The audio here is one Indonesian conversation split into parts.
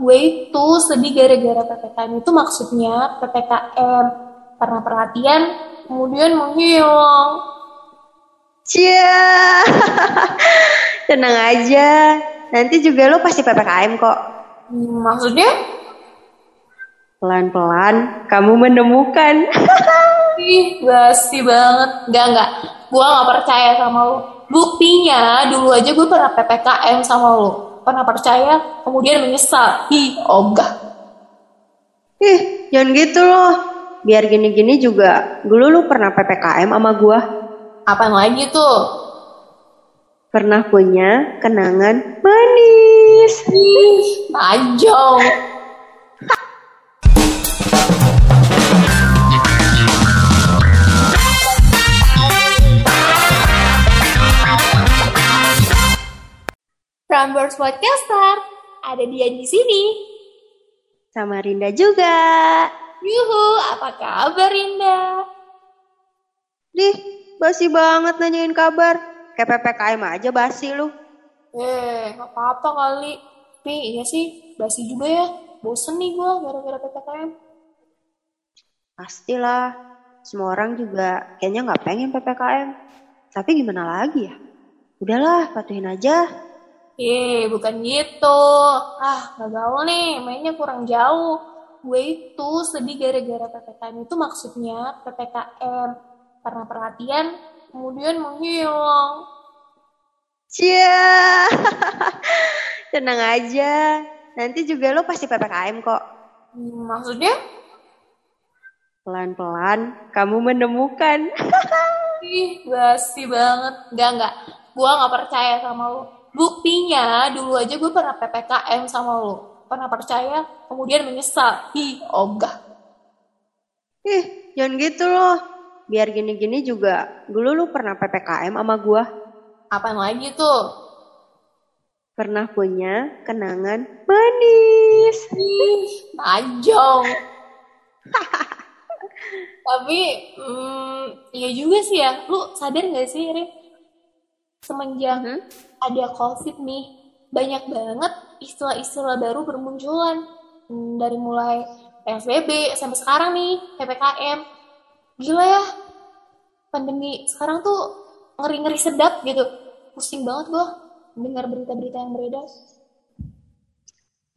Gue itu sedih gara-gara PPKM itu maksudnya PPKM karena perhatian kemudian menghilang. Cia, tenang aja. Nanti juga lo pasti PPKM kok. Hmm, Maksudnya? Pelan-pelan kamu menemukan. Ih, basi banget. Enggak, enggak. Gue gak percaya sama lo. Buktinya, dulu aja gue pernah PPKM sama lo. Pernah percaya, kemudian menyesal. Ih, ogah. Ih, jangan gitu loh. Biar gini-gini juga, dulu lu pernah PPKM sama gua. Apaan lagi tuh? Pernah punya kenangan manis. Ih. Prambors Podcaster, ada dia di sini. Sama Rinda juga. Yuhu, apa kabar Indah? Dih, basi banget nanyain kabar. Kayak PPKM aja basi lu. Eh, gak apa-apa kali. Tapi iya sih, basi juga ya. Bosen nih gue gara-gara PPKM. Pastilah, semua orang juga kayaknya nggak pengen PPKM. Tapi gimana lagi ya? Udahlah, patuhin aja. Eh, bukan gitu. Ah, gak gaul nih, mainnya kurang jauh. Gue itu sedih gara-gara PPKM itu maksudnya PPKM. Karena perhatian, kemudian menghilang. Cia, tenang aja. Nanti juga lo pasti PPKM kok. Hmm, Maksudnya? Pelan-pelan kamu menemukan. Ih, basi banget. Enggak, enggak. Gue gak percaya sama lo. Buktinya, dulu aja gue pernah PPKM sama lo. Pernah percaya, kemudian menyesal. Ih, ogah. Ih, jangan gitu loh. Biar gini-gini juga, dulu lu pernah PPKM sama gua. Apaan lagi tuh? Pernah punya kenangan manis. Ih, najong. Tapi, hmm, iya juga sih ya. Lu sadar gak sih, Rin? Semenjak Mhm. Ada COVID nih, banyak banget istilah-istilah baru bermunculan. Hmm, dari mulai PSBB sampai sekarang nih, PPKM. Gila ya, pandemi sekarang tuh ngeri-ngeri sedap gitu. Pusing banget gua dengar berita-berita yang beredar.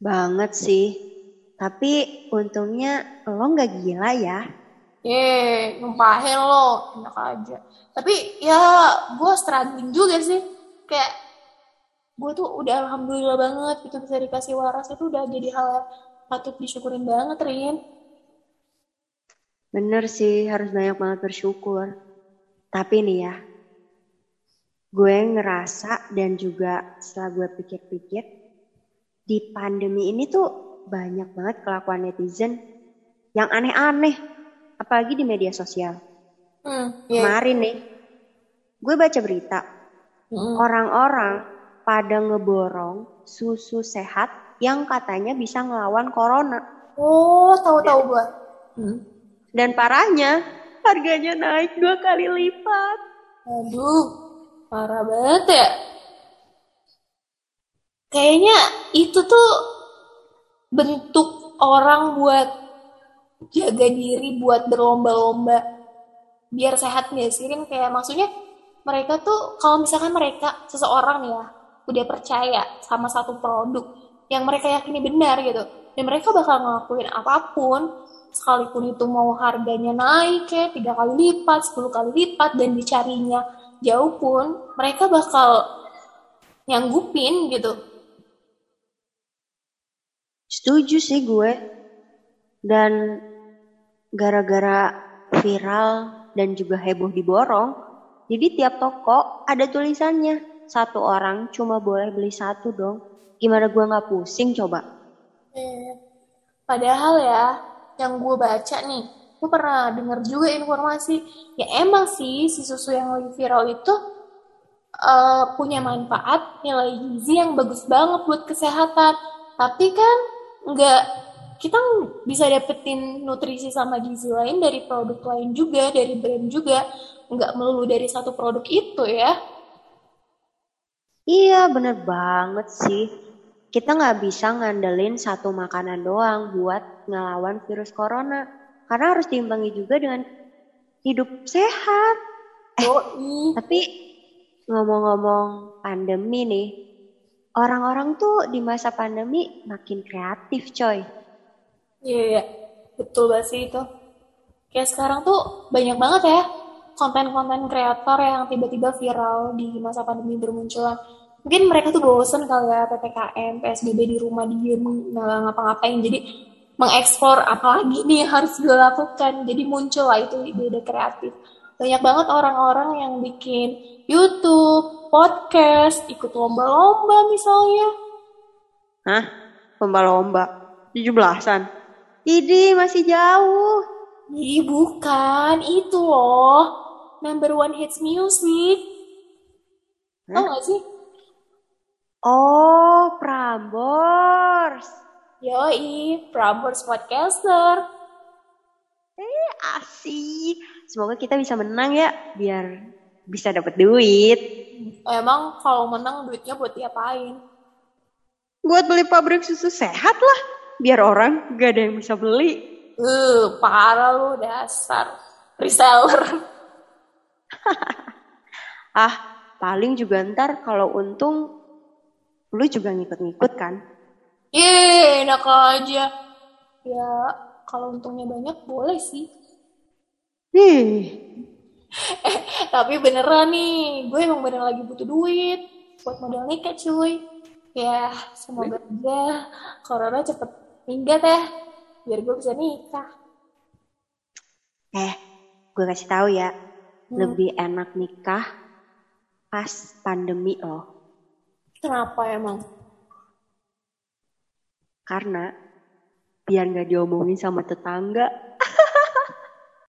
Banget sih. Tapi untungnya lo nggak gila ya. Ye, nyumpahin lo, enak aja. Tapi ya gue struggling juga sih. Kayak gue tuh udah alhamdulillah banget gitu bisa dikasih waras itu udah jadi hal yang patut disyukurin banget, Rin. Bener sih, harus banyak banget bersyukur. Tapi nih ya, gue ngerasa dan juga setelah gue pikir-pikir, di pandemi ini tuh banyak banget kelakuan netizen yang aneh-aneh, apalagi di media sosial. Hmm, iya. Kemarin nih, gue baca berita, Mm. orang-orang pada ngeborong susu sehat yang katanya bisa ngelawan corona. Oh, tahu-tahu gue. Hmm. Dan parahnya, harganya naik dua kali lipat. Aduh, parah banget ya. Kayaknya itu tuh bentuk orang buat jaga diri, buat berlomba-lomba biar sehat nggak sih Rin? Kayak maksudnya mereka tuh kalau misalkan mereka seseorang nih ya udah percaya sama satu produk yang mereka yakini benar gitu dan mereka bakal ngelakuin apa pun sekalipun itu mau harganya naik kayak tiga kali lipat, 10 kali lipat dan dicarinya jauh pun mereka bakal nyanggupin gitu. Setuju sih gue. Dan gara-gara viral dan juga heboh diborong, jadi tiap toko ada tulisannya. Satu orang cuma boleh beli satu dong. Gimana gue nggak pusing coba? Eh, Padahal ya, yang gue baca nih, gue pernah denger juga informasi, ya emang sih si susu yang lagi viral itu eh, punya manfaat, nilai gizi yang bagus banget buat kesehatan. Tapi kan nggak, kita bisa dapetin nutrisi sama gizi lain dari produk lain juga, dari brand juga, nggak melulu dari satu produk itu ya. Iya bener banget sih. kita nggak bisa ngandelin satu makanan doang buat ngelawan virus corona. Karena harus diimbangi juga dengan hidup sehat. Eh, tapi ngomong-ngomong pandemi nih, orang-orang tuh di masa pandemi makin kreatif coy. Iya, iya. betul banget sih itu. Kayak sekarang tuh banyak banget ya konten-konten kreator yang tiba-tiba viral di masa pandemi bermunculan. Mungkin mereka tuh bosen kali ya PPKM, PSBB di rumah diem, nggak ngapa-ngapain. Jadi mengeksplor apa lagi nih yang harus gue lakukan. Jadi muncul lah itu ide-ide kreatif. Banyak banget orang-orang yang bikin YouTube, podcast, ikut lomba-lomba misalnya. Hah? Lomba-lomba? 17-an? Idi masih jauh. Ih, bukan. Itu loh. Number one hits music. Tau Hah? gak sih? Oh, Prambors. Yoi, Prambors Podcaster. Asik. Semoga kita bisa menang ya, biar bisa dapat duit. Emang kalau menang duitnya buat diapain? Buat beli pabrik susu sehat lah, biar orang gak ada yang bisa beli. Eh, parah lu dasar. Reseller. Ah, paling juga ntar kalau untung, lu juga ngikut-ngikut kan? Ih, enak aja. Ya, kalau untungnya banyak boleh sih. Nih, Tapi beneran nih, gue emang bener lagi butuh duit buat modal nikah cuy. Ya, semoga aja corona cepet minggat ya, biar gue bisa nikah. eh, gue kasih tahu ya. Lebih enak nikah pas pandemi loh. Kenapa emang? Karena biar nggak diomongin sama tetangga,